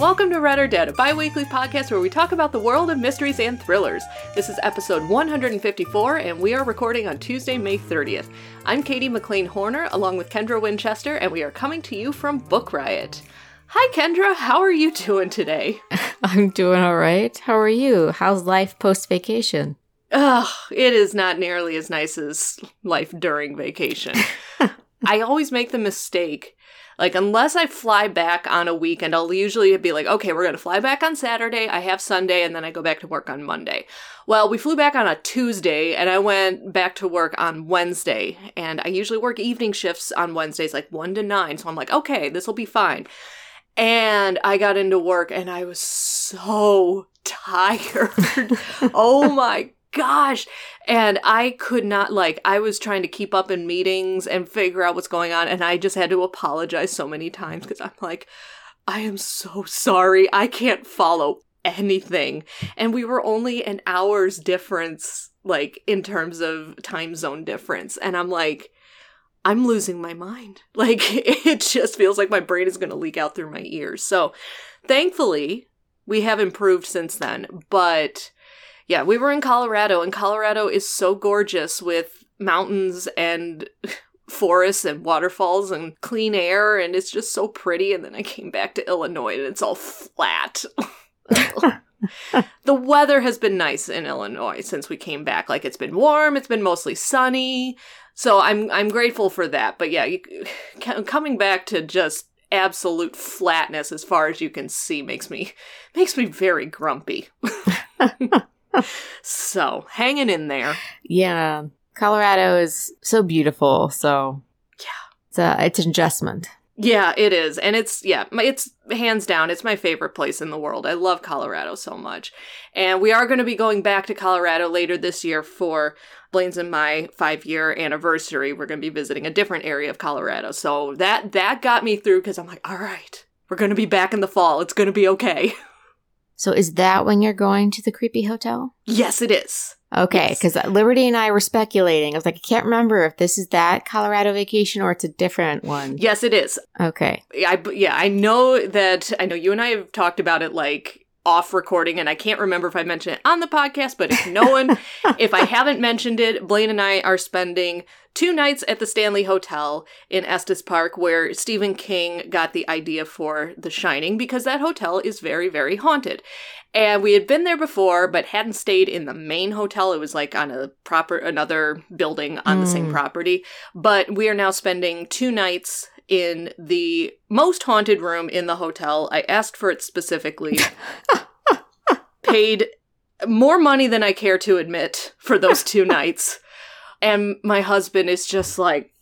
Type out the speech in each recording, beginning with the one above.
Welcome to Read or Dead, a bi weekly podcast where we talk about the world of mysteries and thrillers. This is episode 154, and we are recording on Tuesday, May 30th. I'm Katie McLain Horner, along with Kendra Winchester, and we are coming to you from Book Riot. Hi, Kendra. How are you doing today? I'm doing all right. How are you? How's life post vacation? Ugh, it is not nearly as nice as life during vacation. I always make the mistake. Like, unless I fly back on a weekend, I'll usually be like, okay, we're going to fly back on Saturday. I have Sunday, and then I go back to work on Monday. Well, we flew back on a Tuesday, and I went back to work on Wednesday. And I usually work evening shifts on Wednesdays, like 1 to 9. So I'm like, okay, this will be fine. And I got into work, and I was so tired. oh my gosh. And I could not, like, I was trying to keep up in meetings and figure out what's going on. And I just had to apologize so many times because I'm like, I am so sorry. I can't follow anything. And we were only an hour's difference, like, in terms of time zone difference. And I'm like, I'm losing my mind. Like, it just feels like my brain is going to leak out through my ears. So, thankfully, we have improved since then. But yeah, we were in Colorado, and Colorado is so gorgeous with mountains and forests and waterfalls and clean air, and it's just so pretty. And then I came back to Illinois, and it's all flat. the weather has been nice in Illinois since we came back. Like it's been warm, it's been mostly sunny. So I'm I'm grateful for that. But yeah, you, coming back to just absolute flatness as far as you can see makes me makes me very grumpy. so hanging in there. Yeah. Colorado is so beautiful. So, yeah. It's, a, it's an adjustment. Yeah, it is. And it's, yeah, it's hands down, it's my favorite place in the world. I love Colorado so much. And we are going to be going back to Colorado later this year for Blaine's and my five year anniversary. We're going to be visiting a different area of Colorado. So that, that got me through because I'm like, all right, we're going to be back in the fall. It's going to be okay. So is that when you're going to the creepy hotel? Yes, it is. Okay, Yes. because uh, Liberty and I were speculating. I was like, I can't remember if this is that Colorado vacation or it's a different one. Yes, it is. Okay. I yeah, I know that I know you and I have talked about it like off recording and I can't remember if I mentioned it on the podcast, but if no one if I haven't mentioned it, Blaine and I are spending two nights at the Stanley Hotel in Estes Park where Stephen King got the idea for The Shining because that hotel is very very haunted. And we had been there before but hadn't stayed in the main hotel. It was like on a proper another building on the same Mm. property. But we are now spending two nights in the most haunted room in the hotel. I asked for it specifically. paid more money than I care to admit for those two nights. And my husband is just like,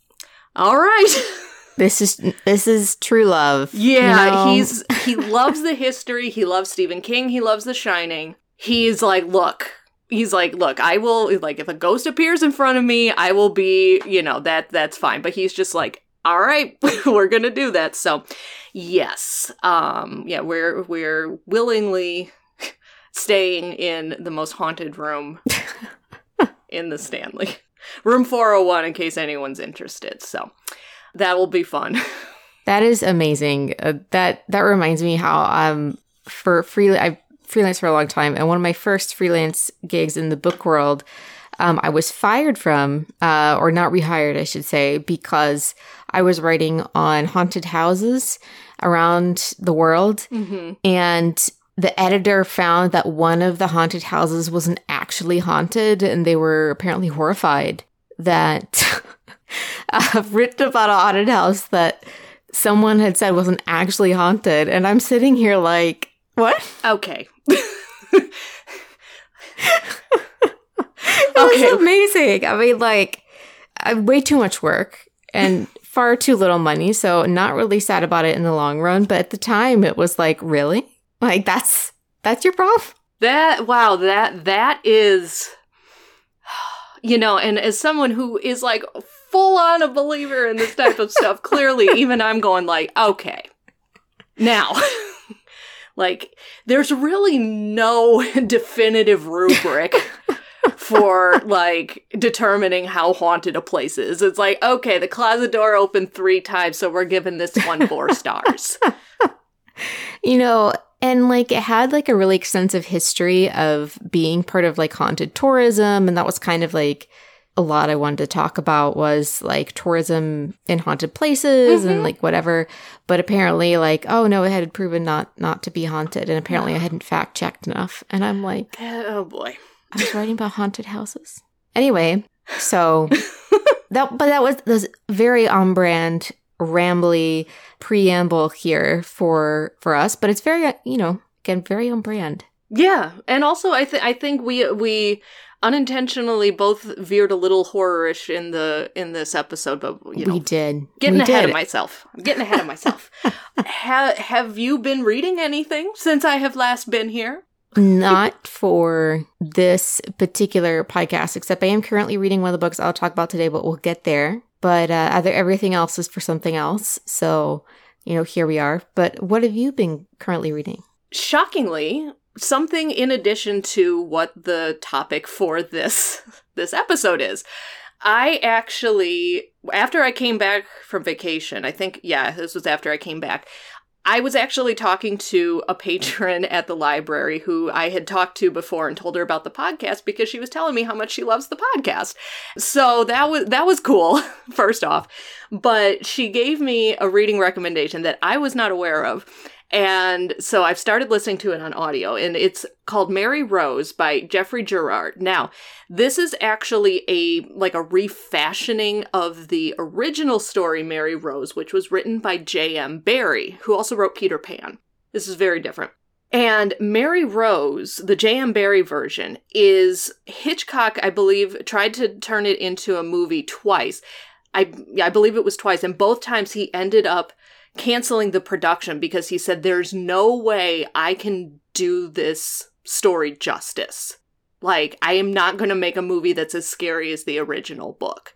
all right. This is this is true love. Yeah, know? he's he loves the history. He loves Stephen King. He loves The Shining. He's like, look, he's like, look, I will like if a ghost appears in front of me, I will be, you know, that that's fine. But he's just like, all right, we're gonna do that. So, yes, um, yeah, we're we're willingly staying in the most haunted room in the Stanley room four hundred one, in case anyone's interested. So. That will be fun. That is amazing. Uh, that that reminds me how um for free I freelance for a long time, and one of my first freelance gigs in the book world, um, I was fired from, uh, or not rehired, I should say, because I was writing on haunted houses around the world, Mm-hmm. and the editor found that one of the haunted houses wasn't actually haunted, and they were apparently horrified that I've written about a haunted house that someone had said wasn't actually haunted, and I'm sitting here like, what? Okay. Okay. was amazing. I mean, like, uh, way too much work and far too little money. So, not really sad about it in the long run. But at the time, it was like, really? Like, that's that's your problem? That wow, that that is you know, and as someone who is like full on a believer in this type of stuff, clearly even I'm going like, okay. Now, like there's really no definitive rubric for like determining how haunted a place is. It's like, okay, the closet door opened 3 times, so we're giving this one 4 stars. You know, and like it had like a really extensive history of being part of like haunted tourism. And that was kind of like a lot I wanted to talk about was like tourism in haunted places and mm-hmm. like whatever. But apparently, like, oh no, it had proven not not to be haunted. And apparently I hadn't fact checked enough. And I'm like, oh boy. I was writing about haunted houses. Anyway, so that but that was this very on brand, rambly preamble here for for us, but it's very you know again very on brand. Yeah, and also I think I think we we unintentionally both veered a little horrorish in the in this episode, but you know, we did getting we ahead did. of myself. I'm getting ahead of myself. ha- have you been reading anything since I have last been here? Not for this particular podcast, except I am currently reading one of the books I'll talk about today, but we'll get there. But uh, other everything else is for something else. So you know, here we are. But what have you been currently reading? Shockingly, something in addition to what the topic for this this episode is. I actually after I came back from vacation, I think yeah, this was after I came back. I was actually talking to a patron at the library who I had talked to before and told her about the podcast because she was telling me how much she loves the podcast. So that was that was cool, first off. But she gave me a reading recommendation that I was not aware of. And so I've started listening to it on audio, and it's called Mary Rose by Geoffrey Girard. Now, this is actually a like a refashioning of the original story Mary Rose, which was written by J.M. Barrie, who also wrote Peter Pan. This is very different. And Mary Rose, the J.M. Barrie version, is Hitchcock, I believe, tried to turn it into a movie twice. I I believe it was twice, and both times he ended up canceling the production because he said there's no way I can do this story justice. Like I am not going to make a movie that's as scary as the original book.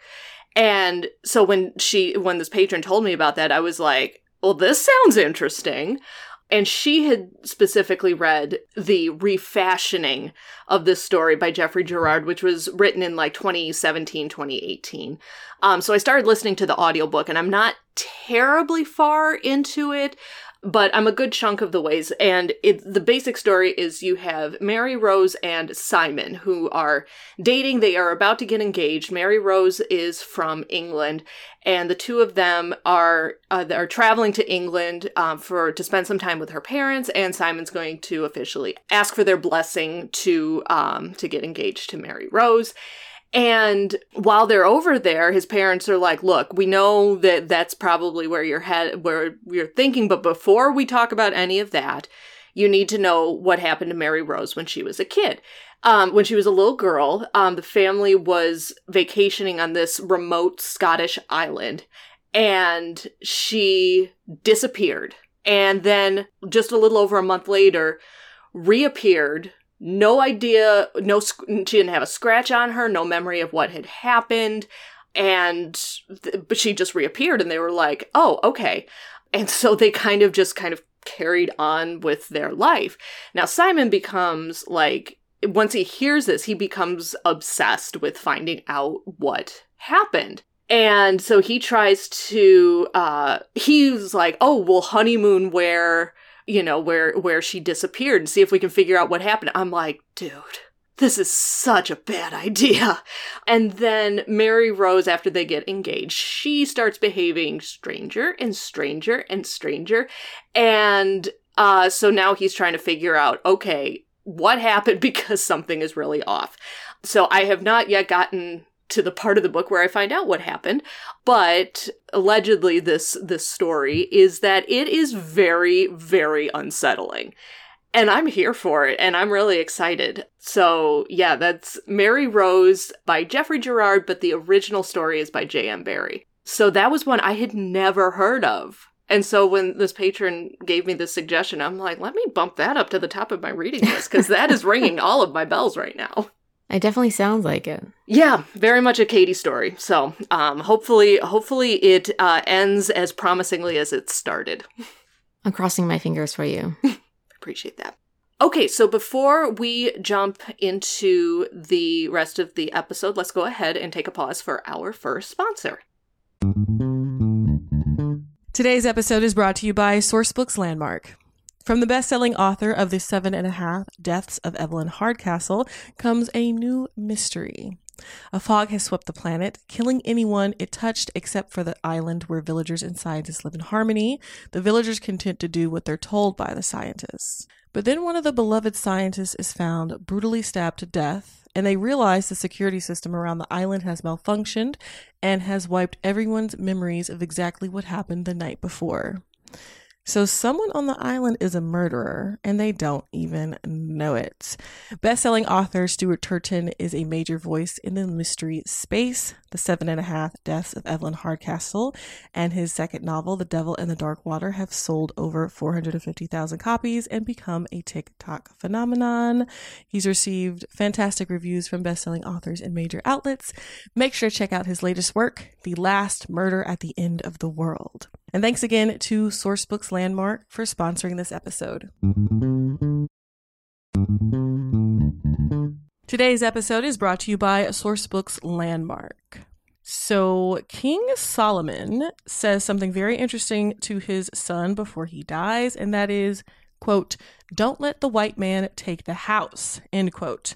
And so when she when this patron told me about that, I was like, "Well, this sounds interesting." And she had specifically read the refashioning of this story by Geoffrey Girard, which was written in like 2017, 2018. Um, so I started listening to the audiobook, and I'm not terribly far into it, but I'm a good chunk of the ways. And it, the basic story is you have Mary Rose and Simon who are dating. They are about to get engaged. Mary Rose is from England, and the two of them are uh, are traveling to England um, for to spend some time with her parents. And Simon's going to officially ask for their blessing to um, to get engaged to Mary Rose. And while they're over there, his parents are like, "Look, we know that that's probably where your head, where you're thinking, but before we talk about any of that, you need to know what happened to Mary Rose when she was a kid. Um, when she was a little girl, um, the family was vacationing on this remote Scottish island, and she disappeared. And then, just a little over a month later, reappeared no idea no she didn't have a scratch on her no memory of what had happened and th- but she just reappeared and they were like oh okay. And so they kind of just kind of carried on with their life. Now simon becomes like once he hears this he becomes obsessed with finding out what happened. And so he tries to uh he's like oh we'll honeymoon where you know where where she disappeared and see if we can figure out what happened. I'm like dude this is such a bad idea. And then mary rose after they get engaged she starts behaving stranger and stranger and stranger. And uh so now he's trying to figure out okay what happened? Because something is really off. So i have not yet gotten to the part of the book where I find out what happened. But allegedly, this this story is that it is very, very unsettling. and I'm here for it and I'm really excited. So, yeah, that's Mary Rose by Geoffrey Girard, but the original story is by J.M. Barrie. So, that was one I had never heard of. And so, when this patron gave me this suggestion, I'm like, let me bump that up to the top of my reading list because that is ringing all of my bells right now. It definitely sounds like it. Yeah, very much a Katie story. So, um, hopefully, hopefully it uh, ends as promisingly as it started. I'm crossing my fingers for you. Appreciate that. Okay, so before we jump into the rest of the episode, let's go ahead and take a pause for our first sponsor. Today's episode is brought to you by Sourcebooks Landmark. From the best-selling author of The Seven and a Half Deaths of Evelyn Hardcastle comes a new mystery. A fog has swept the planet, killing anyone it touched except for the island where villagers and scientists live in harmony, the villagers content to do what they're told by the scientists. But then one of the beloved scientists is found brutally stabbed to death, and they realize the security system around the island has malfunctioned and has wiped everyone's memories of exactly what happened the night before. So, someone on the island is a murderer, and they don't even know it. Best-selling author Stuart Turton is a major voice in the mystery space. The Seven and a Half Deaths of Evelyn Hardcastle and his second novel, The Devil in the Dark Water, have sold over 450,000 copies and become a TikTok phenomenon. He's received fantastic reviews from best-selling authors and major outlets. Make sure to check out his latest work, The Last Murder at the End of the World. And thanks again to Sourcebooks Landmark for sponsoring this episode. Today's episode is brought to you by Sourcebooks Landmark. So, King Solomon says something very interesting to his son before he dies, and that is, quote, don't let the white man take the house, end quote.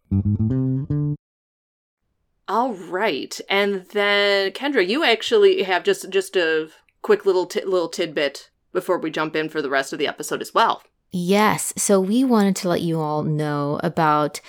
All right, and then Kendra, you actually have just just a quick little t- little tidbit before we jump in for the rest of the episode as well. Yes, so we wanted to let you all know about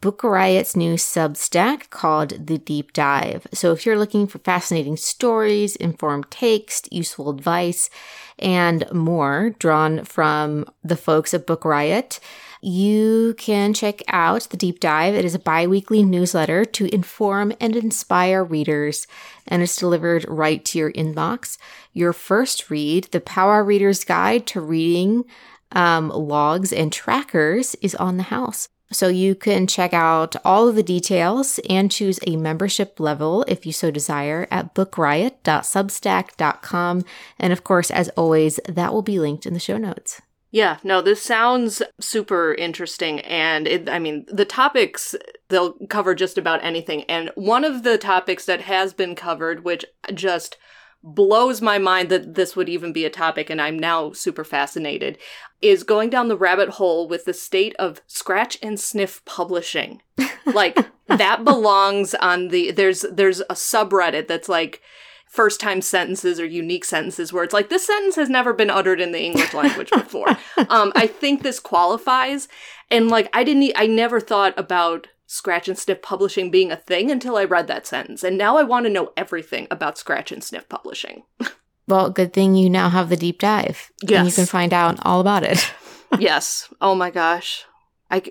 Book Riot's new Substack called The Deep Dive. So if you're looking for fascinating stories, informed takes, useful advice, and more drawn from the folks at Book Riot, you can check out The Deep Dive. It is a bi weekly newsletter to inform and inspire readers, and it's delivered right to your inbox. Your first read, The Power Reader's Guide to Reading um, Logs and Trackers, is on the house. So you can check out all of the details and choose a membership level if you so desire at bookriot.substack.com. And of course, as always, that will be linked in the show notes. Yeah, no, this sounds super interesting. And it, I mean, the topics, they'll cover just about anything. And one of the topics that has been covered, which just blows my mind that this would even be a topic, and I'm now super fascinated, is going down the rabbit hole with the state of scratch and sniff publishing. like, that belongs on the, there's, there's a subreddit that's like, first time sentences or unique sentences where it's like this sentence has never been uttered in the English language before. um, I think this qualifies. And like I didn't, I never thought about scratch and sniff publishing being a thing until I read that sentence. And now I want to know everything about scratch and sniff publishing. well, good thing you now have the deep dive. Yes. And you can find out all about it. yes. Oh my gosh. I,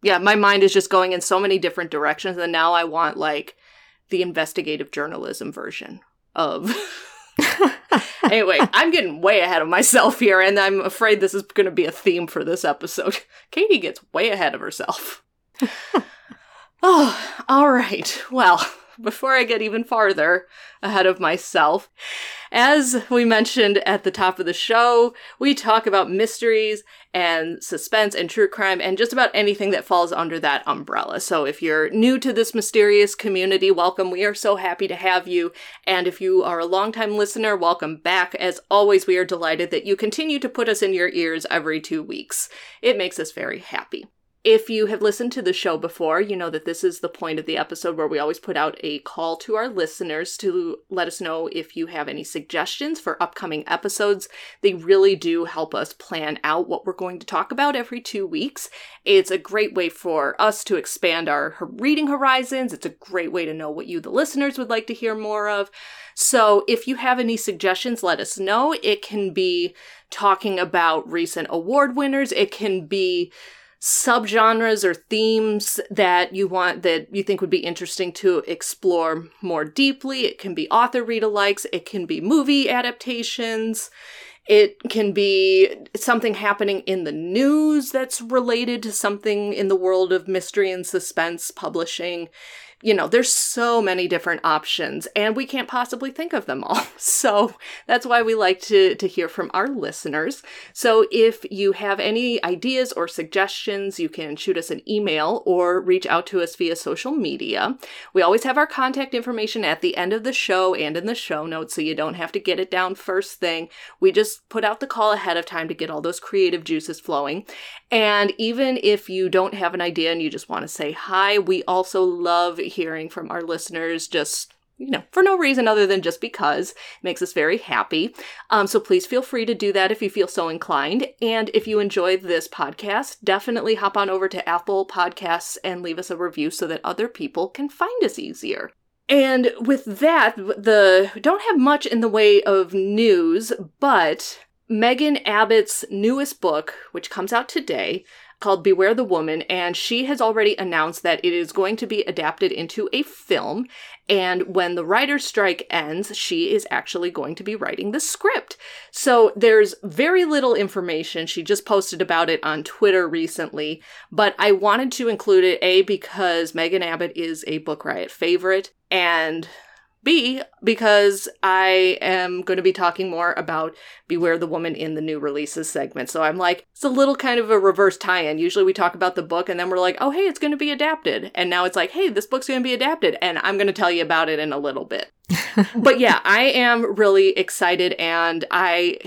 yeah, my mind is just going in so many different directions. And now I want like the investigative journalism version of. anyway, I'm getting way ahead of myself here, and I'm afraid this is going to be a theme for this episode. Katie gets way ahead of herself. oh, all right. Well, before I get even farther ahead of myself, as we mentioned at the top of the show, we talk about mysteries and suspense and true crime and just about anything that falls under that umbrella. So if you're new to this mysterious community, welcome. We are so happy to have you. And if you are a longtime listener, welcome back. As always, we are delighted that you continue to put us in your ears every two weeks. It makes us very happy. If you have listened to the show before, you know that this is the point of the episode where we always put out a call to our listeners to let us know if you have any suggestions for upcoming episodes. They really do help us plan out what we're going to talk about every two weeks. It's a great way for us to expand our reading horizons. It's a great way to know what you, the listeners, would like to hear more of. So if you have any suggestions, let us know. It can be talking about recent award winners, it can be subgenres or themes that you want that you think would be interesting to explore more deeply. It can be author read alikes, it can be movie adaptations, it can be something happening in the news that's related to something in the world of mystery and suspense publishing you know, there's so many different options and we can't possibly think of them all. So that's why we like to, to hear from our listeners. So if you have any ideas or suggestions, you can shoot us an email or reach out to us via social media. We always have our contact information at the end of the show and in the show notes, so you don't have to get it down first thing. We just put out the call ahead of time to get all those creative juices flowing. And even if you don't have an idea and you just want to say hi, we also love hearing from our listeners just you know, for no reason other than just because. It makes us very happy. Um, so please feel free to do that if you feel so inclined. And if you enjoyed this podcast, definitely hop on over to Apple Podcasts and leave us a review so that other people can find us easier. And with that, the don't have much in the way of news, but Megan Abbott's newest book, which comes out today, called Beware the Woman, and she has already announced that it is going to be adapted into a film. And when the writer's strike ends, she is actually going to be writing the script. So there's very little information. She just posted about it on Twitter recently, but I wanted to include it A, because Megan Abbott is a Book Riot favorite, and B, because I am going to be talking more about Beware the Woman in the new releases segment. So I'm like, it's a little kind of a reverse tie in. Usually we talk about the book and then we're like, oh, hey, it's going to be adapted. And now it's like, hey, this book's going to be adapted. And I'm going to tell you about it in a little bit. but yeah, I am really excited and I.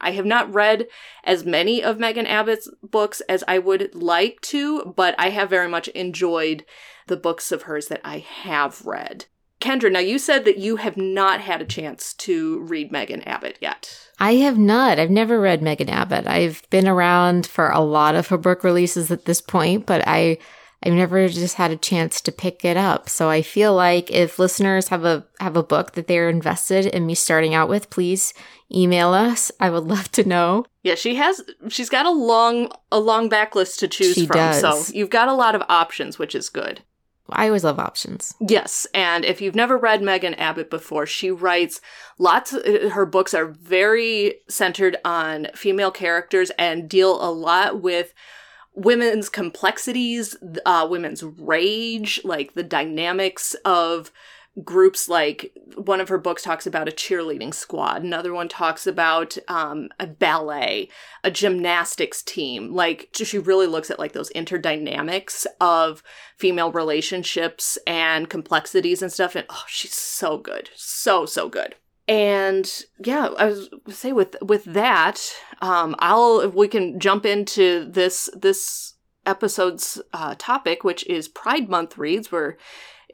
I have not read as many of Megan Abbott's books as I would like to, but I have very much enjoyed the books of hers that I have read. Kendra, now you said that you have not had a chance to read Megan Abbott yet. I have not. I've never read Megan Abbott. I've been around for a lot of her book releases at this point, but I I've never just had a chance to pick it up. So I feel like if listeners have a have a book that they're invested in me starting out with, please email us. I would love to know. Yeah, she has she's got a long a long backlist to choose she from. Does. So you've got a lot of options, which is good. I always love options. Yes, and if you've never read Megan Abbott before, she writes lots of, her books are very centered on female characters and deal a lot with women's complexities, uh, women's rage, like the dynamics of groups like one of her books talks about a cheerleading squad another one talks about um, a ballet a gymnastics team. Like she really looks at like those interdynamics of female relationships and complexities and stuff and oh she's so good so so good. And yeah i was say with with that um i'll we can jump into this this episode's uh, topic which is pride month reads where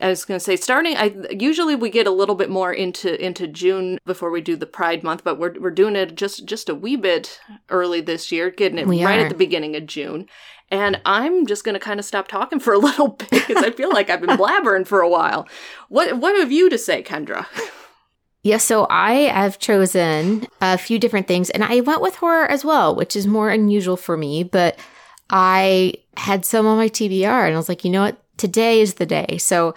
I was going to say starting I usually we get a little bit more into into June before we do the Pride month, but we're we're doing it just just a wee bit early this year, getting it We right are. at the beginning of June. And I'm just going to kind of stop talking for a little bit because I feel like I've been blabbering for a while. What what have you to say, Kendra? Yeah, so I have chosen a few different things, and I went with horror as well, which is more unusual for me. But I had some on my TBR, and I was like, you know what? Today is the day. So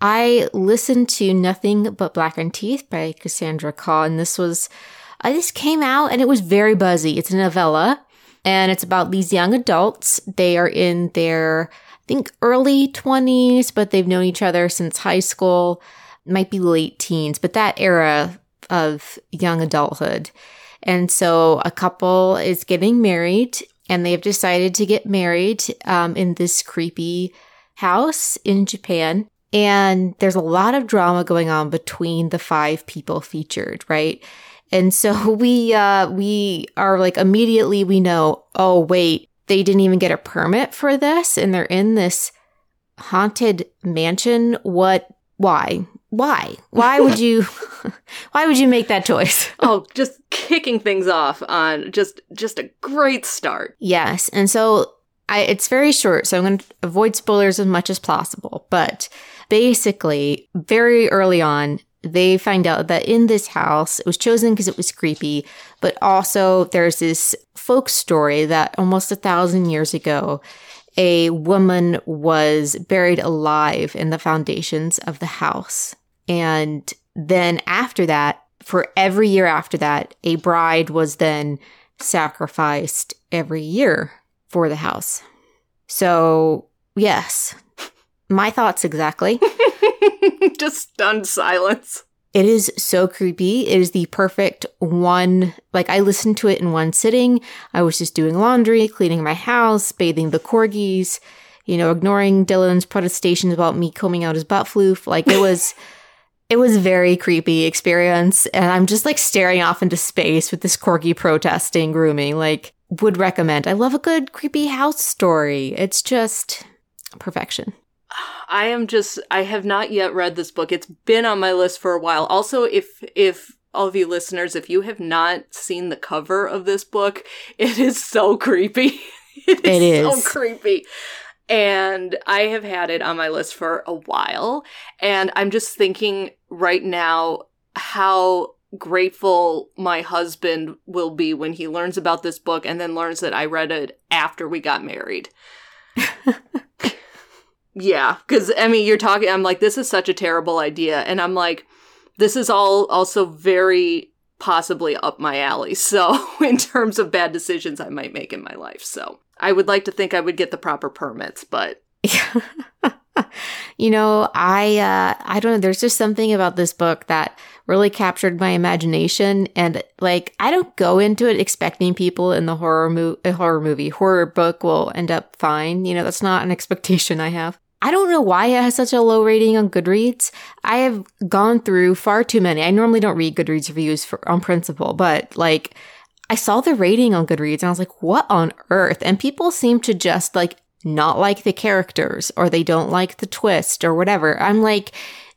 I listened to Nothing But Blackened Teeth by Cassandra Khaw, and this was uh, this came out, and it was very buzzy. It's a novella, and it's about these young adults. They are in their, I think, early twenties, but they've known each other since high school might be late teens, but that era of young adulthood. And so a couple is getting married and they have decided to get married um, in this creepy house in Japan. And there's a lot of drama going on between the five people featured, right? And so we uh we are like immediately we know, oh wait, they didn't even get a permit for this and they're in this haunted mansion. What why? Why? Why would you why would you make that choice? oh, just kicking things off on just just a great start. Yes. And so I it's very short, so I'm going to avoid spoilers as much as possible, but basically very early on they find out that in this house, it was chosen because it was creepy, but also there's this folk story that almost a thousand years ago, a woman was buried alive in the foundations of the house. And then after that, for every year after that, a bride was then sacrificed every year for the house. So, yes, my thoughts exactly. Just stunned silence. It is so creepy. It is the perfect one. Like, I listened to it in one sitting. I was just doing laundry, cleaning my house, bathing the corgis, you know, ignoring Dylan's protestations about me combing out his butt floof. Like, it was. it was a very creepy experience and i'm just like staring off into space with this corgi protesting grooming like would recommend i love a good creepy house story it's just perfection I am just I have not yet read this book. It's been on my list for a while. Also, if if all of you listeners, if you have not seen the cover of this book, it is so creepy. it is, it is. so creepy. And I have had it on my list for a while. And I'm just thinking right now how grateful my husband will be when he learns about this book and then learns that I read it after we got married. Yeah, because I mean, you're talking. I'm like, this is such a terrible idea, and I'm like, this is all also very possibly up my alley. So, in terms of bad decisions I might make in my life, so I would like to think I would get the proper permits, but you know, I uh, I don't know. There's just something about this book that really captured my imagination, and like I don't go into it expecting people in the horror movie, horror movie, horror book will end up fine. You know, that's not an expectation I have. I don't know why it has such a low rating on Goodreads. I have gone through far too many. I normally don't read Goodreads reviews for, on principle, but like I saw the rating on Goodreads and I was like, what on earth? And people seem to just like not like the characters or they don't like the twist or whatever. I'm like,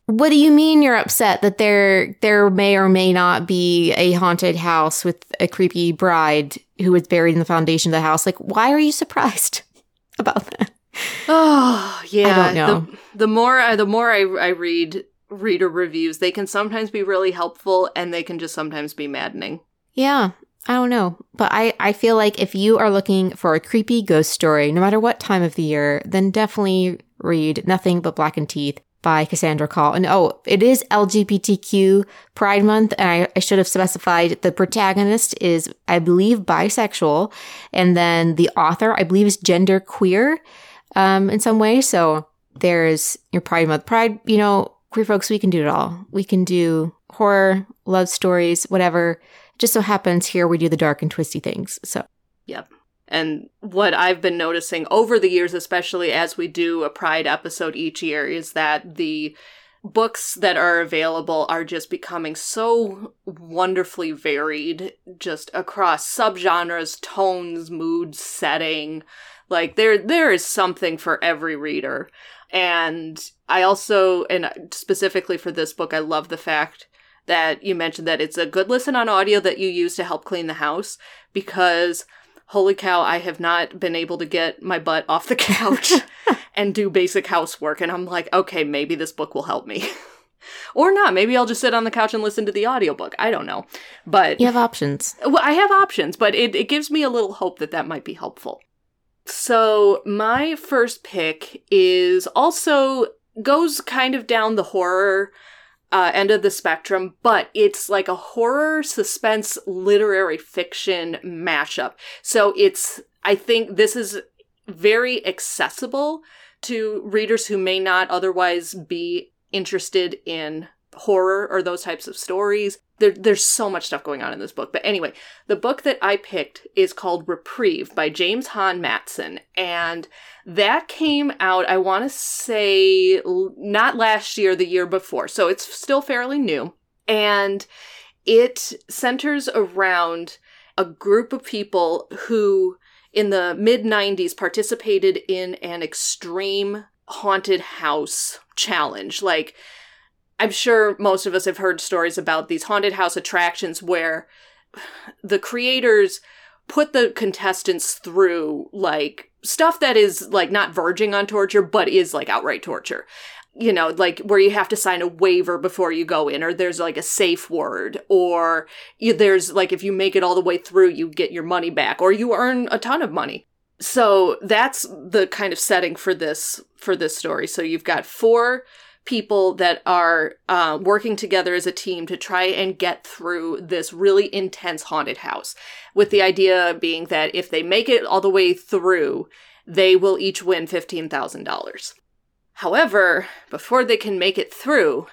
what do you mean you're upset that there there may or may not be a haunted house with a creepy bride who was buried in the foundation of the house? Like, why are you surprised about that? Oh yeah, I don't know. The, the more I, the more I, I read reader reviews, they can sometimes be really helpful, and they can just sometimes be maddening. Yeah, I don't know, but I I feel like if you are looking for a creepy ghost story, no matter what time of the year, then definitely read Nothing But Blackened Teeth by Cassandra Khaw. And oh, it is LGBTQ Pride Month, and I, I, should have specified the protagonist is, I believe, bisexual, and then the author, I believe, is gender queer um, in some way. So there's your Pride Month. Pride, you know, queer folks, we can do it all. We can do horror, love stories, whatever. Just so happens here we do the dark and twisty things. So, yep. And what I've been noticing over the years, especially as we do a Pride episode each year, is that the books that are available are just becoming so wonderfully varied, just across subgenres, tones, moods, setting. Like there there is something for every reader. And I also and specifically for this book I love the fact that you mentioned that it's a good listen on audio that you use to help clean the house because holy cow, I have not been able to get my butt off the couch and do basic housework. And I'm like, okay, maybe this book will help me. or not. Maybe I'll just sit on the couch and listen to the audiobook. I don't know. But you have options. Well, I have options, but it, it gives me a little hope that that might be helpful. So, my first pick is also goes kind of down the horror uh, end of the spectrum, but it's like a horror suspense literary fiction mashup. So, it's, I think this is very accessible to readers who may not otherwise be interested in horror or those types of stories. There, there's so much stuff going on in this book. But anyway, the book that I picked is called Reprieve by James Han Mattson. And that came out, I want to say, not last year, the year before. So it's still fairly new. And it centers around a group of people who, in the mid 90s, participated in an extreme haunted house challenge. Like, I'm sure most of us have heard stories about these haunted house attractions where the creators put the contestants through like stuff that is like not verging on torture but is like outright torture you know, like where you have to sign a waiver before you go in, or there's like a safe word, or you, there's like if you make it all the way through, you get your money back, or you earn a ton of money. So that's the kind of setting for this for this story. So you've got four people that are uh, working together as a team to try and get through this really intense haunted house, with the idea being that if they make it all the way through, they will each win fifteen thousand dollars. However, before they can make it through,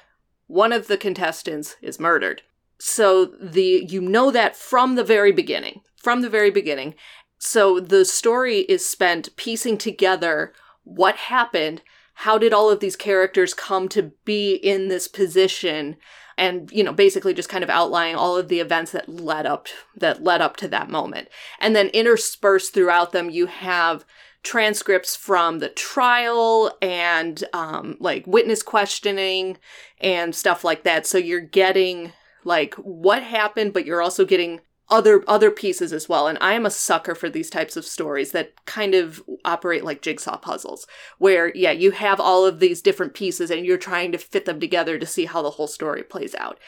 one of the contestants is murdered. So the you know that from the very beginning. From the very beginning. So the story is spent piecing together what happened, how did all of these characters come to be in this position, and you know basically just kind of outlining all of the events that led up that led up to that moment. And then interspersed throughout them you have transcripts from the trial and um, like witness questioning and stuff like that. So you're getting like what happened, but you're also getting other other pieces as well. And i am a sucker for these types of stories that kind of operate like jigsaw puzzles where yeah you have all of these different pieces and you're trying to fit them together to see how the whole story plays out.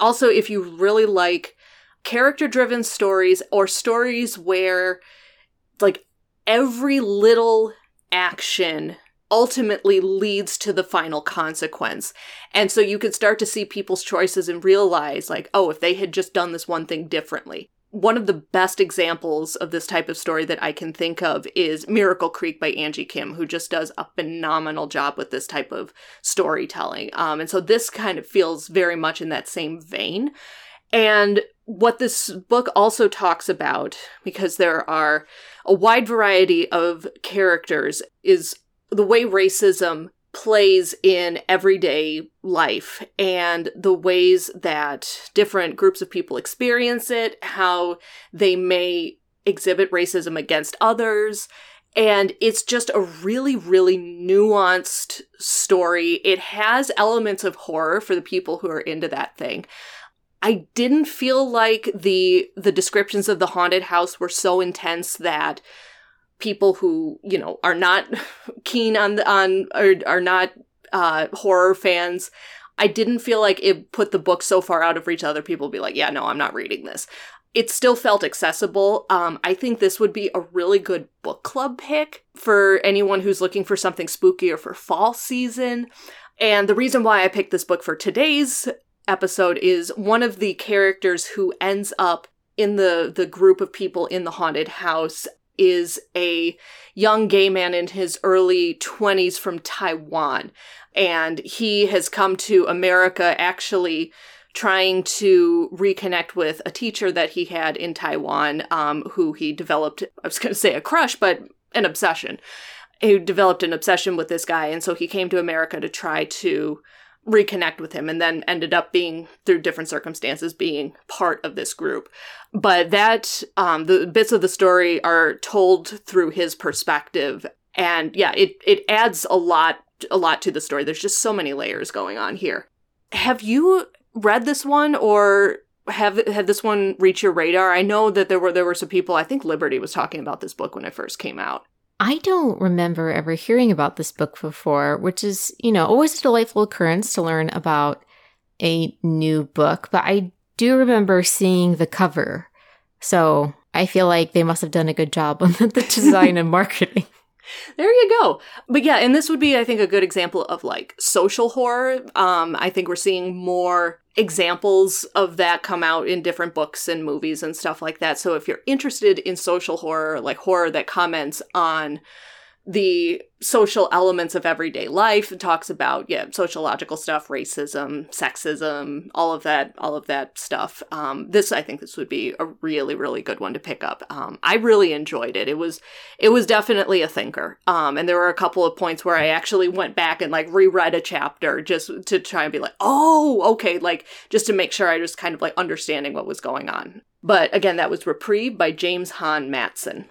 Also if you really like character driven stories or stories where like every little action ultimately leads to the final consequence. And so you can start to see people's choices and realize, like, oh, if they had just done this one thing differently. One of the best examples of this type of story that I can think of is Miracle Creek by Angie Kim, who just does a phenomenal job with this type of storytelling. Um, and so this kind of feels very much in that same vein. And what this book also talks about, because there are a wide variety of characters, is the way racism plays in everyday life and the ways that different groups of people experience it, how they may exhibit racism against others. And it's just a really, really nuanced story. It has elements of horror for the people who are into that thing. I didn't feel like the the descriptions of the haunted house were so intense that people who you know are not keen on the, on or are not uh, horror fans. I didn't feel like it put the book so far out of reach. Other people be like, "Yeah, no, I'm not reading this." It still felt accessible. Um, I think this would be a really good book club pick for anyone who's looking for something spooky or for fall season. And the reason why I picked this book for today's episode is one of the characters who ends up in the the group of people in the haunted house is a young gay man in his early 20s from Taiwan. And he has come to America actually trying to reconnect with a teacher that he had in Taiwan um, who he developed I was going to say a crush but an obsession. Who developed an obsession with this guy. And so he came to America to try to reconnect with him and then ended up being through different circumstances being part of this group. But that um the bits of the story are told through his perspective. And yeah it it adds a lot a lot to the story. There's just so many layers going on here. Have you read this one or have had this one reach your radar? I know that there were there were some people i think liberty was talking about this book when it first came out I don't remember ever hearing about this book before, which is, you know, always a delightful occurrence to learn about a new book, but I do remember seeing the cover. So I feel like they must have done a good job on the design and marketing. There you go. But yeah, and this would be, I think, a good example of like social horror. Um, I think we're seeing more examples of that come out in different books and movies and stuff like that. So if you're interested in social horror, like horror that comments on the social elements of everyday life. It talks about yeah, sociological stuff, racism, sexism, all of that, all of that stuff. Um, this I think this would be a really, really good one to pick up. Um, I really enjoyed it. It was it was definitely a thinker. Um, and there were a couple of points where I actually went back and like reread a chapter just to try and be like, oh, okay, like just to make sure I was kind of like understanding what was going on. But again, that was Reprieve by James Han Mattson.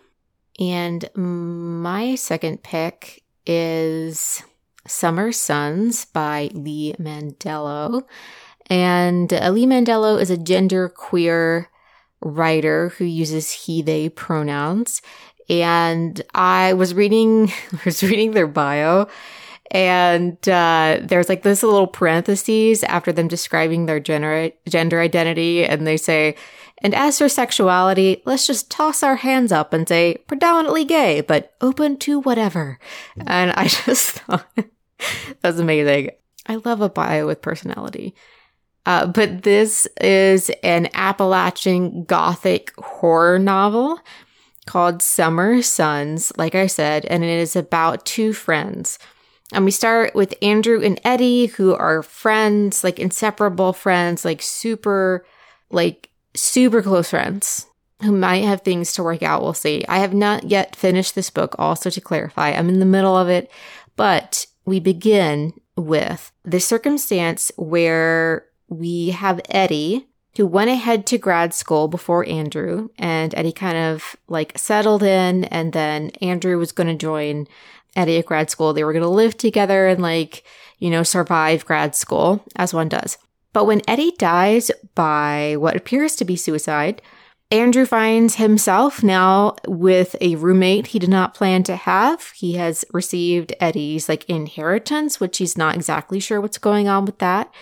And my second pick is Summer Sons by Lee Mandelo. And uh, Lee Mandelo is a genderqueer writer who uses he they pronouns. And I was reading was reading their bio and uh, there's like this little parentheses after them describing their gender gender identity and they say and as for sexuality, let's just toss our hands up and say predominantly gay, but open to whatever. And I just thought that's amazing. I love a bio with personality. Uh, but this is an Appalachian Gothic horror novel called Summer Sons, like I said, and it is about two friends. And we start with Andrew and Eddie, who are friends, like inseparable friends, like super, like super close friends who might have things to work out. We'll see. I have not yet finished this book, also to clarify. I'm in the middle of it, but we begin with the circumstance where we have Eddie who went ahead to grad school before Andrew and Eddie kind of like settled in and then Andrew was going to join Eddie at grad school. They were going to live together and like, you know, survive grad school as one does. But when Eddie dies by what appears to be suicide, Andrew finds himself now with a roommate he did not plan to have. He has received Eddie's like inheritance, which he's not exactly sure what's going on with that.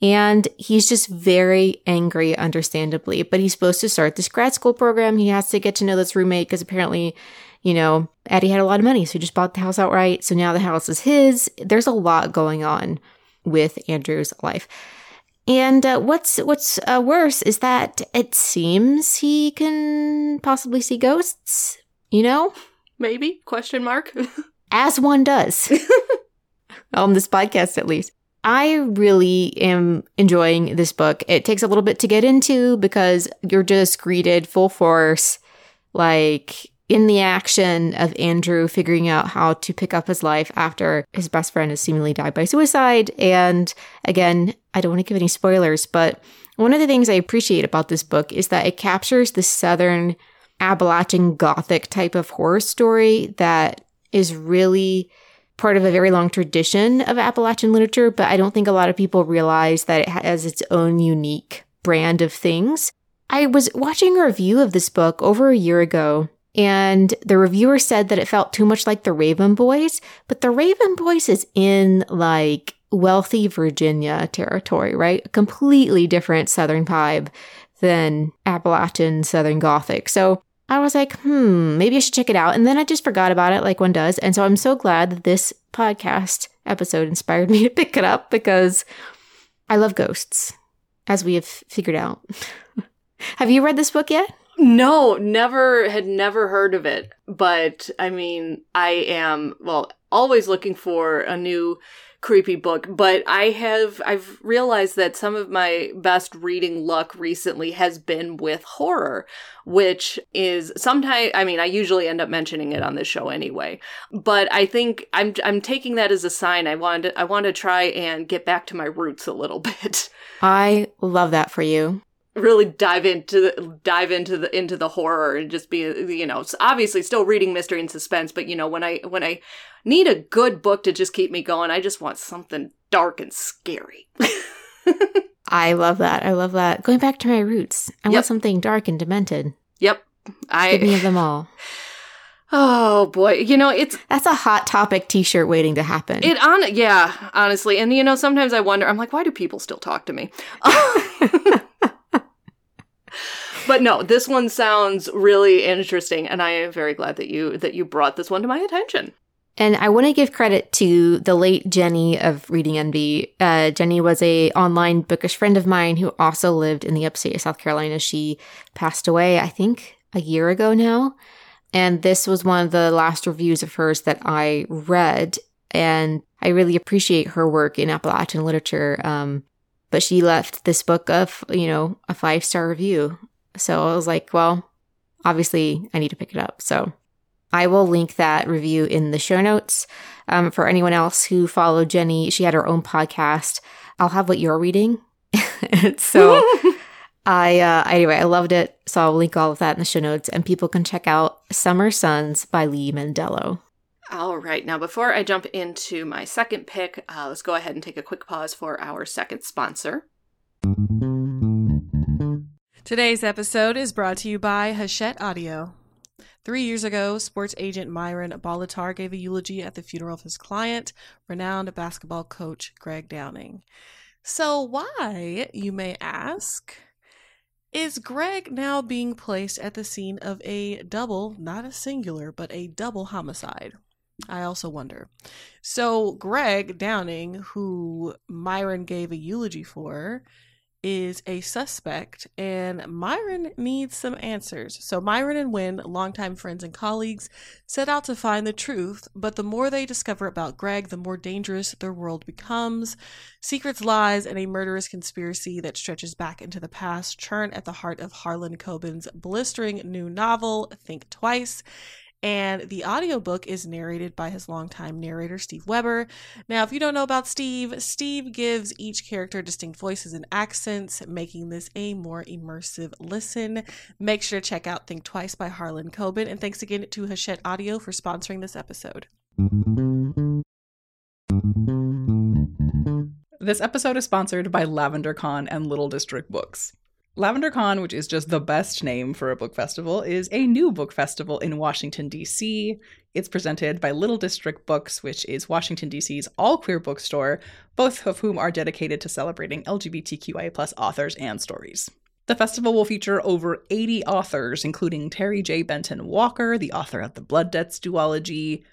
And he's just very angry, understandably. But he's supposed to start this grad school program. He has to get to know this roommate because apparently, you know, Eddie had a lot of money. So he just bought the house outright. So now the house is his. There's a lot going on with Andrew's life. And uh, what's what's uh, worse is that it seems he can possibly see ghosts. You know, maybe question mark. As one does on this podcast, at least. I really am enjoying this book. It takes a little bit to get into because you're just greeted full force, like in the action of Andrew figuring out how to pick up his life after his best friend has seemingly died by suicide. And again, I don't want to give any spoilers, but one of the things I appreciate about this book is that it captures the Southern Appalachian Gothic type of horror story that is really part of a very long tradition of Appalachian literature, but I don't think a lot of people realize that it has its own unique brand of things. I was watching a review of this book over a year ago and the reviewer said that it felt too much like the Raven Boys, but the Raven Boys is in like wealthy Virginia territory, right? A completely different Southern vibe than Appalachian Southern Gothic. So I was like, hmm, maybe I should check it out. And then I just forgot about it like one does. And so I'm so glad that this podcast episode inspired me to pick it up because I love ghosts, as we have figured out. have you read this book yet? No, never had never heard of it. But I mean, I am, well, always looking for a new creepy book, but I have I've realized that some of my best reading luck recently has been with horror, which is sometimes I mean, I usually end up mentioning it on this show anyway. But I think I'm I'm taking that as a sign I want to I want to try and get back to my roots a little bit. I love that for you really dive into the dive into the into the horror and just be you know obviously still reading mystery and suspense but you know when i when i need a good book to just keep me going i just want something dark and scary i love that i love that going back to my roots i yep. want something dark and demented yep i give me them all Oh boy, you know it's that's a hot topic T-shirt waiting to happen. It on yeah, honestly, and you know sometimes I wonder. I'm like, why do people still talk to me? but no, this one sounds really interesting, and I am very glad that you that you brought this one to my attention. And I want to give credit to the late Jenny of Reading Envy. Uh, Jenny was a online bookish friend of mine who also lived in the upstate of South Carolina. She passed away, I think, a year ago now. And this was one of the last reviews of hers that I read. And I really appreciate her work in Appalachian literature. Um, but she left this book of, you know, a five star review. So I was like, well, obviously I need to pick it up. So I will link that review in the show notes. Um, for anyone else who followed Jenny, she had her own podcast. I'll have what you're reading. so I uh, anyway, I loved it. So I'll link all of that in the show notes, and people can check out Summer Sons by Lee Mandelo. All right, now before I jump into my second pick, uh, let's go ahead and take a quick pause for our second sponsor. Today's episode is brought to you by Hachette Audio. Three years ago, sports agent Myron Bolitar gave a eulogy at the funeral of his client, renowned basketball coach Greg Downing. So, why, you may ask, is Greg now being placed at the scene of a double, not a singular, but a double homicide? I also wonder. So, Greg Downing, who Myron gave a eulogy for, is a suspect, and Myron needs some answers. So, Myron and Win, longtime friends and colleagues, set out to find the truth, but the more they discover about Greg, the more dangerous their world becomes. Secrets, lies, and a murderous conspiracy that stretches back into the past churn at the heart of Harlan Coben's blistering new novel, Think Twice and the audiobook is narrated by his longtime narrator Steve Weber. Now, if you don't know about Steve, Steve gives each character distinct voices and accents, making this a more immersive listen. Make sure to check out Think Twice by Harlan Coben, and thanks again to Hachette Audio for sponsoring this episode. This episode is sponsored by Lavender Con and Little District Books. Lavender Con, which is just the best name for a book festival, is a new book festival in Washington, D.C. It's presented by Little District Books, which is Washington, D.C.'s all queer bookstore, both of whom are dedicated to celebrating LGBTQIA authors and stories. The festival will feature over 80 authors, including Terry J. Benton Walker, the author of the Blood Debts duology,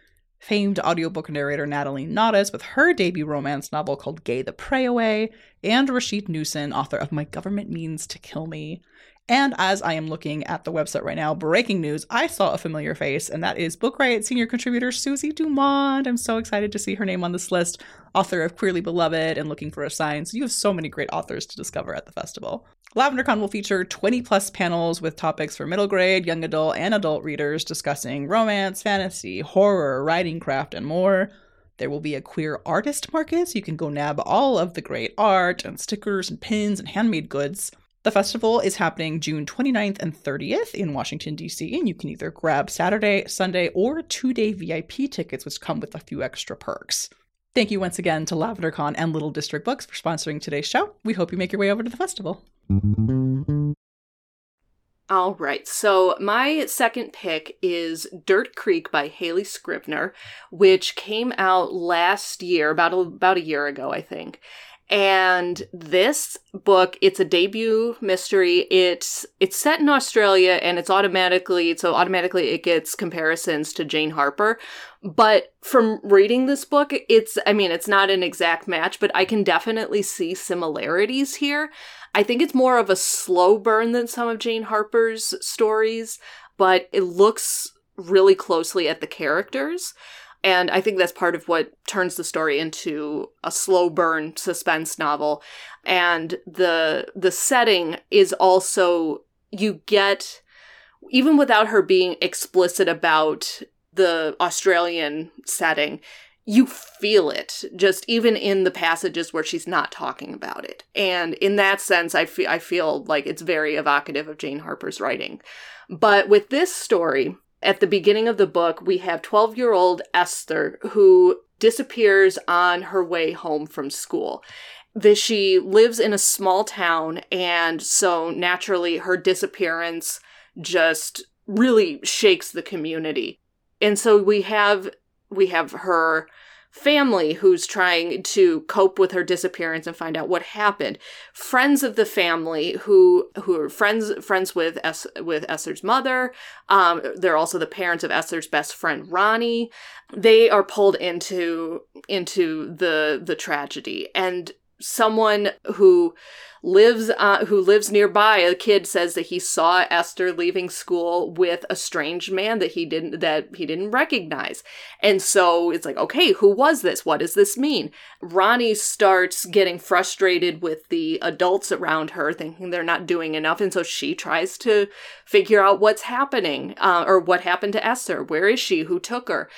famed audiobook narrator Natalie Naudus with her debut romance novel called Gay the Pray Away, and Rasheed Newson, author of My Government Means to Kill Me. And as I am looking at the website right now, breaking news, I saw a familiar face, and that is Book Riot senior contributor Susie Dumond. I'm so excited to see her name on this list, author of Queerly Beloved and Looking for a Sign. So you have so many great authors to discover at the festival. LavenderCon will feature 20 plus panels with topics for middle grade, young adult, and adult readers discussing romance, fantasy, horror, writing craft, and more. There will be a queer artist market, so you can go nab all of the great art and stickers and pins and handmade goods. The festival is happening June 29th and 30th in Washington, D.C., and you can either grab Saturday, Sunday, or two day VIP tickets, which come with a few extra perks. Thank you once again to LavenderCon and Little District Books for sponsoring today's show. We hope you make your way over to the festival. All right, so my second pick is Dirt Creek by Hayley Scrivenor, which came out last year, about a, about a year ago, I think. And this book, it's a debut mystery. It's it's set in Australia and it's automatically so automatically it gets comparisons to Jane Harper. But from reading this book, it's I mean, it's not an exact match, but I can definitely see similarities here. I think it's more of a slow burn than some of Jane Harper's stories, but it looks really closely at the characters. And I think that's part of what turns the story into a slow burn suspense novel. And the the setting is also you get even without her being explicit about the Australian setting, you feel it just even in the passages where she's not talking about it. And in that sense, I feel I feel like it's very evocative of Jane Harper's writing. But with this story, at the beginning of the book, we have 12 year old Esther who disappears on her way home from school. That she lives in a small town, and so naturally her disappearance just really shakes the community. And so we have we have her family who's trying to cope with her disappearance and find out what happened. Friends of the family who who are friends friends with es- with Esther's mother. Um, they're also the parents of Esther's best friend Ronnie. They are pulled into into the the tragedy and someone who lives uh, who lives nearby a kid says that he saw esther leaving school with a strange man that he didn't that he didn't recognize. And so it's like okay who was this? What does this mean? Ronnie starts getting frustrated with the adults around her thinking they're not doing enough. And so she tries to figure out what's happening uh, or what happened to esther. Where is she? Who took her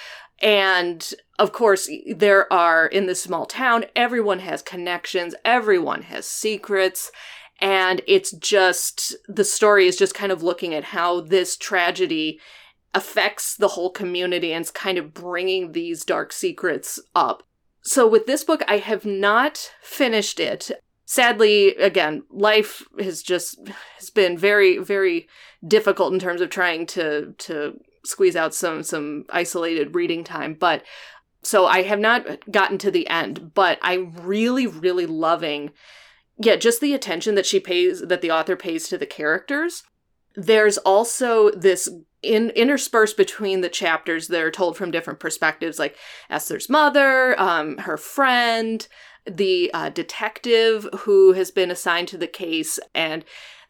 and of course, there are in this small town, everyone has connections, everyone has secrets. And it's just, the story is just kind of looking at how this tragedy affects the whole community and it's kind of bringing these dark secrets up. So with this book, I have not finished it. Sadly, again, life has just has been very, very difficult in terms of trying to to squeeze out some some isolated reading time but so i have not gotten to the end but i'm really really loving yeah just the attention that she pays that the author pays to the characters there's also this in interspersed between the chapters that are told from different perspectives like esther's mother um, her friend the uh, detective who has been assigned to the case and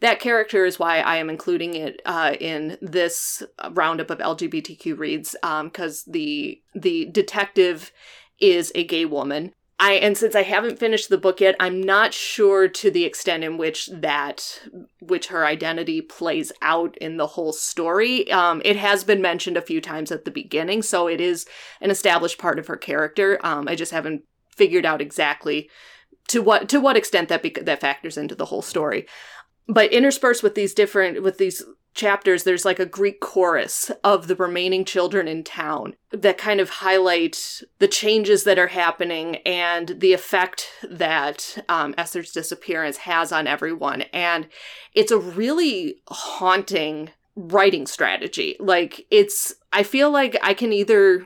that character is why I am including it uh, in this roundup of LGBTQ reads because um, the the detective is a gay woman. I and since I haven't finished the book yet, I'm not sure to the extent in which that which her identity plays out in the whole story. Um, it has been mentioned a few times at the beginning, so it is an established part of her character. Um, I just haven't figured out exactly to what to what extent that bec- that factors into the whole story but interspersed with these different with these chapters there's like a greek chorus of the remaining children in town that kind of highlight the changes that are happening and the effect that um, esther's disappearance has on everyone. And it's a really haunting writing strategy. Like it's i feel like i can either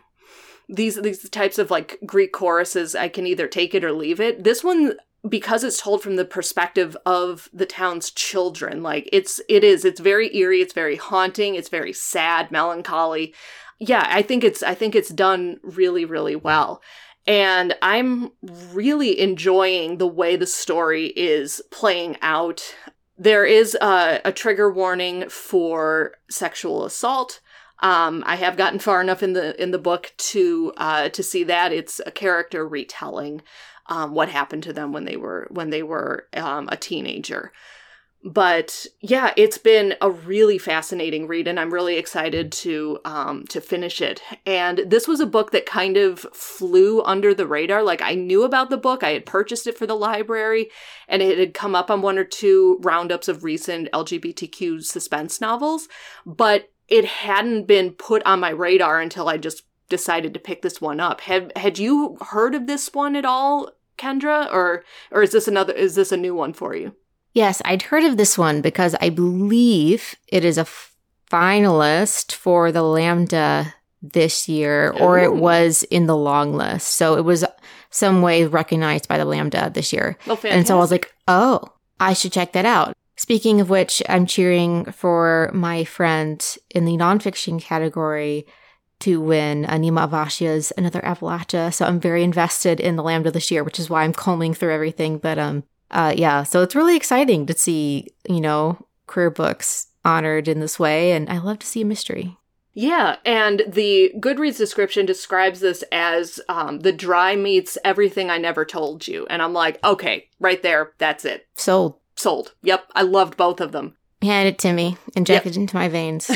these these types of like greek choruses i can either take it or leave it. This one because it's told from the perspective of the town's children like it's it is it's very eerie it's very haunting it's very sad melancholy. Yeah i think it's i think it's done really really well. And i'm really enjoying the way the story is playing out. There is a, a trigger warning for sexual assault. Um, I have gotten far enough in the in the book to uh, to see that. It's a character retelling um, what happened to them when they were when they were um, a teenager. But yeah, it's been a really fascinating read, and I'm really excited to um, to finish it. And this was a book that kind of flew under the radar. Like I knew about the book, I had purchased it for the library, and it had come up on one or two roundups of recent LGBTQ suspense novels, but it hadn't been put on my radar until I just decided to pick this one up. Had had you heard of this one at all Kendra, or or is this another? Is this a new one for you? Yes, I'd heard of this one because I believe it is a finalist for the Lambda this year, or it was in the long list. So it was some way recognized by the Lambda this year. Oh, and so I was like, oh, I should check that out. Speaking of which, I'm cheering for my friend in the nonfiction category to win Neema Avashia's Another Appalachia. So I'm very invested in the Lambda this year, which is why I'm combing through everything. But um, uh, yeah, so it's really exciting to see, you know, queer books honored in this way. And I love to see a mystery. Yeah, and the Goodreads description describes this as um, the dry meets everything I never told you. And I'm like, okay, right there, that's it. Sold. Sold. Yep, I loved both of them. Hand it to me, inject yep. it into my veins.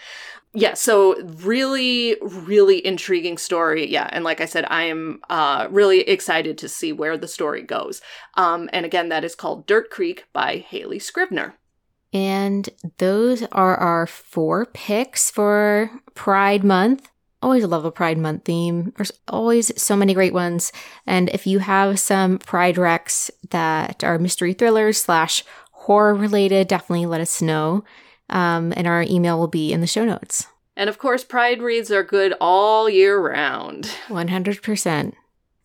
yeah so really really intriguing story. Yeah and like i said i am uh, really excited to see where the story goes. Um, and again that is called dirt creek by Hayley Scrivenor and those are our four picks for pride month. Always love a pride month theme. There's always so many great ones. And if you have some pride recs that are mystery thrillers slash horror related definitely let us know um, and our email will be in the show notes. And of course, Pride reads are good all year round. 100%.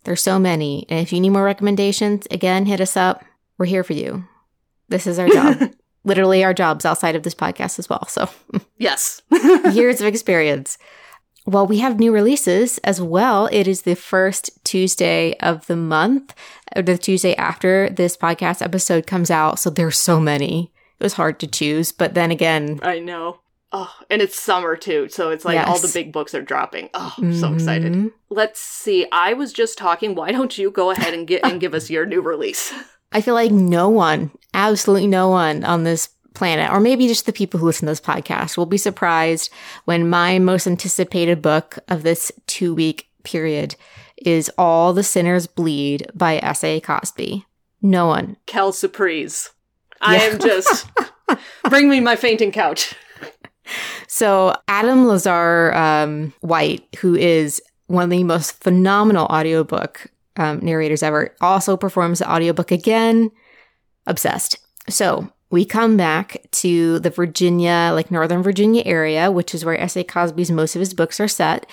There's so many. And if you need more recommendations, again, hit us up. We're here for you. This is our job. Literally our jobs outside of this podcast as well. So, yes. years of experience. well, we have new releases as well. It is the first Tuesday of the month, or the Tuesday after this podcast episode comes out. So there's so many. It was hard to choose. But then again, I know. Oh, and it's summer too, so it's like all the big books are dropping. Oh, I'm so excited. Mhm. Let's see. I was just talking. Why don't you go ahead and get and give us your new release? I feel like no one, absolutely no one on this planet, or maybe just the people who listen to this podcast, will be surprised when my most anticipated book of this two week period is All the Sinners Bleed by S.A. Cosby. No one. Kel Surprise. I am just bring me my fainting couch. So, Adam Lazarre um, White, who is one of the most phenomenal audiobook um, narrators ever, also performs the audiobook again. Obsessed. So, we come back to the Virginia, like Northern Virginia area, which is where S.A. Cosby's most of his books are set.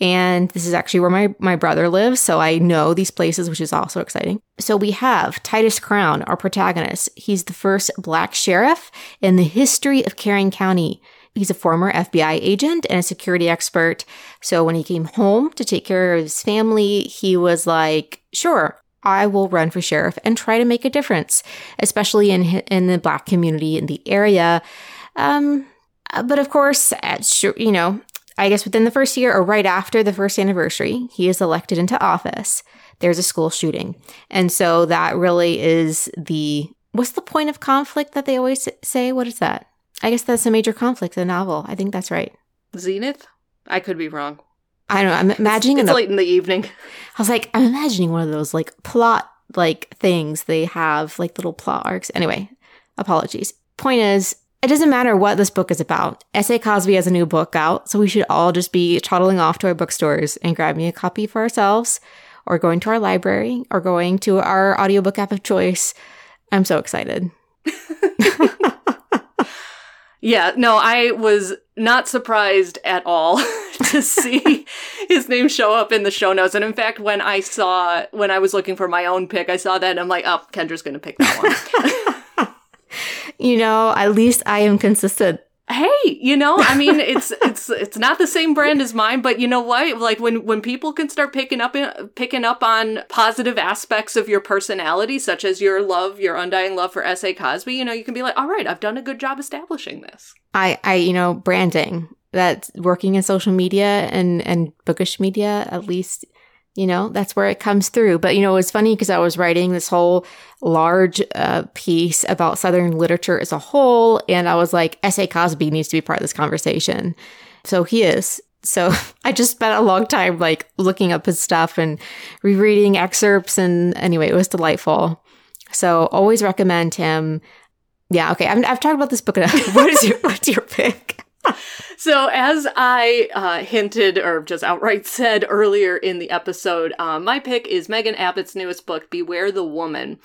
And this is actually where my, my brother lives, so I know these places, which is also exciting. So we have Titus Crown, our protagonist. He's the first black sheriff in the history of Charon County. He's a former FBI agent and a security expert. So when he came home to take care of his family, he was like, sure, I will run for sheriff and try to make a difference, especially in in the black community in the area. Um, uh, but of course, at you know, I guess within the first year or right after the first anniversary, he is elected into office. There's a school shooting, and so that really is the what's the point of conflict that they always say? What is that? I guess that's a major conflict in the novel. I think that's right. Zenith? I could be wrong. I don't know. I'm imagining It's an- late in the evening. I was like, I'm imagining one of those like plot like things they have, like little plot arcs. Anyway, apologies. Point is, it doesn't matter what this book is about. S.A. Cosby has a new book out, so we should all just be toddling off to our bookstores and grabbing a copy for ourselves, or going to our library, or going to our audiobook app of choice. I'm so excited. Yeah, no, I was not surprised at all to see his name show up in the show notes. And in fact, when I saw, when I was looking for my own pick, I saw that and I'm like, oh, Kendra's going to pick that one. You know, at least I am consistent. hey, you know, I mean, it's it's it's not the same brand as mine, but you know what? Like when when people can start picking up picking up on positive aspects of your personality, such as your love, your undying love for S.A. Cosby, you know, you can be like, all right, I've done a good job establishing this. I, I, you know, branding that's working in social media and, and bookish media, at least, you know, that's where it comes through. But, you know, it's funny because I was writing this whole large uh, piece about Southern literature as a whole. And I was like, S.A. Cosby needs to be part of this conversation. So he is. So I just spent a long time like looking up his stuff and rereading excerpts. And anyway, it was delightful. So always recommend him. Yeah, okay. I've, I've talked about this book enough. What is your what's your pick? So, as I uh, hinted or just outright said earlier in the episode, uh, my pick is Megan Abbott's newest book, Beware the Woman.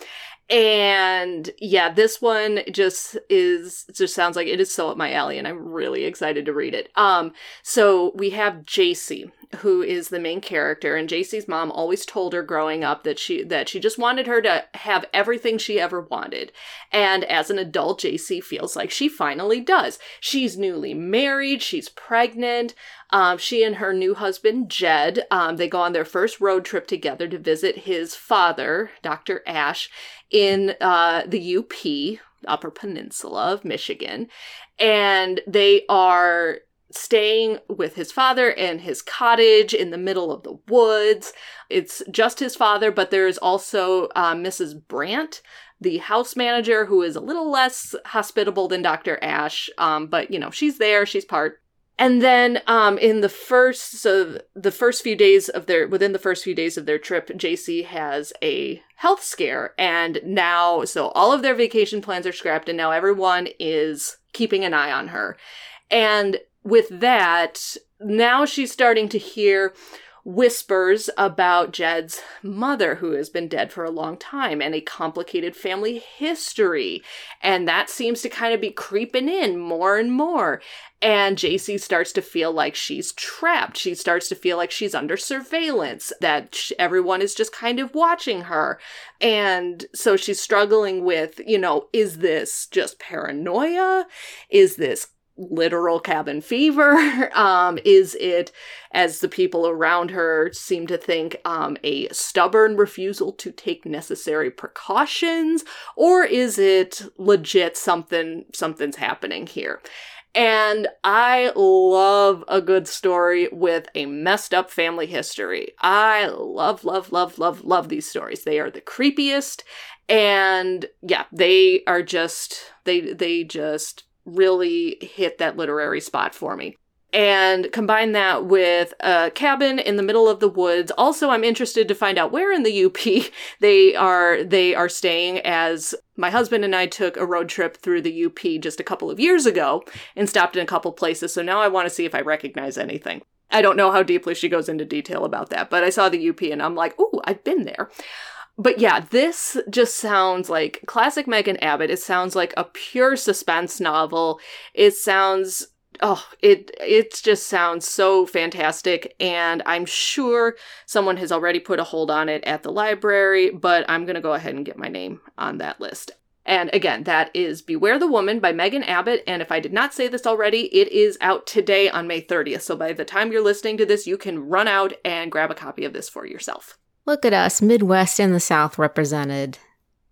And yeah, this one just is just sounds like it is so up my alley, and I'm really excited to read it. Um, so we have JC, who is the main character, and JC's mom always told her growing up that she that she just wanted her to have everything she ever wanted. And as an adult, JC feels like she finally does. She's newly married, she's pregnant. Um, she and her new husband, Jed, um, they go on their first road trip together to visit his father, Dr. Ash, in uh, the UP, Upper Peninsula of Michigan. And they are staying with his father in his cottage in the middle of the woods. It's just his father, but there's also uh, Mrs. Brandt, the house manager, who is a little less hospitable than Dr. Ash. Um, but you know, she's there, she's part. And then um, in the first, so the first few days of their, within the first few days of their trip, JC has a health scare. And now, so all of their vacation plans are scrapped, and now everyone is keeping an eye on her. And with that, now she's starting to hear whispers about Jed's mother, who has been dead for a long time, and a complicated family history. And that seems to kind of be creeping in more and more. And JC starts to feel like she's trapped. She starts to feel like she's under surveillance, that everyone is just kind of watching her. And so she's struggling with, you know, is this just paranoia? Is this literal cabin fever? Um, is it, as the people around her seem to think, um, a stubborn refusal to take necessary precautions? Or is it legit something, something's happening here? And I love a good story with a messed up family history. I love, love, love, love, love these stories. They are the creepiest. And yeah, they are just, they, they just really hit that literary spot for me and combine that with a cabin in the middle of the woods. Also, I'm interested to find out where in the UP they are they are staying as my husband and I took a road trip through the UP just a couple of years ago and stopped in a couple places. So now I want to see if I recognize anything. I don't know how deeply she goes into detail about that, but I saw the UP and I'm like, "Ooh, I've been there." But yeah, this just sounds like classic Megan Abbott. It sounds like a pure suspense novel. It sounds oh it it just sounds so fantastic. And i'm sure someone has already put a hold on it at the library but i'm going to go ahead and get my name on that list. And again that is beware the woman by megan abbott. And if i did not say this already it is out today on may 30th so by the time you're listening to this you can run out and grab a copy of this for yourself Look at us, Midwest and the South represented,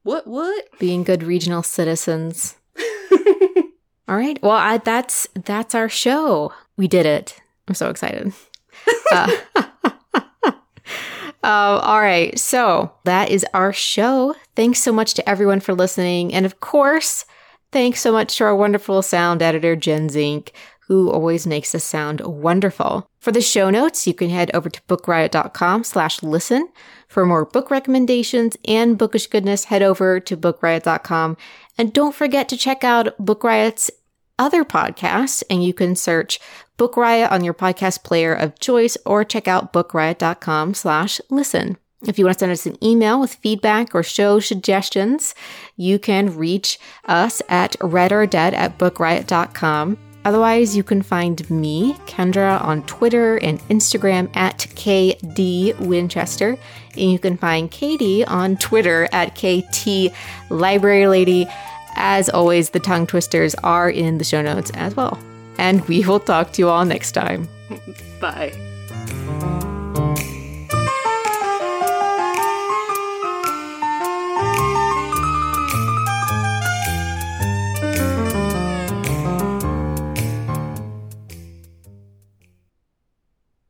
what what being good regional citizens. All right. Well, I, that's that's our show. We did it. I'm so excited. uh, uh, all right. So that is our show. Thanks so much to everyone for listening. And of course, thanks so much to our wonderful sound editor, Jen Zink, who always makes us sound wonderful. For the show notes, you can head over to bookriot.com slash listen. For more book recommendations and bookish goodness, head over to bookriot.com. And don't forget to check out Book Riot's other podcasts, and you can search Book Riot on your podcast player of choice or check out bookriot.com slash listen. If you want to send us an email with feedback or show suggestions, you can reach us at readordead at bookriot.com. Otherwise, you can find me, Kendra, on Twitter and Instagram at KD Winchester. And you can find Katie on Twitter at KT Library Lady. As always, the tongue twisters are in the show notes as well. And we will talk to you all next time. bye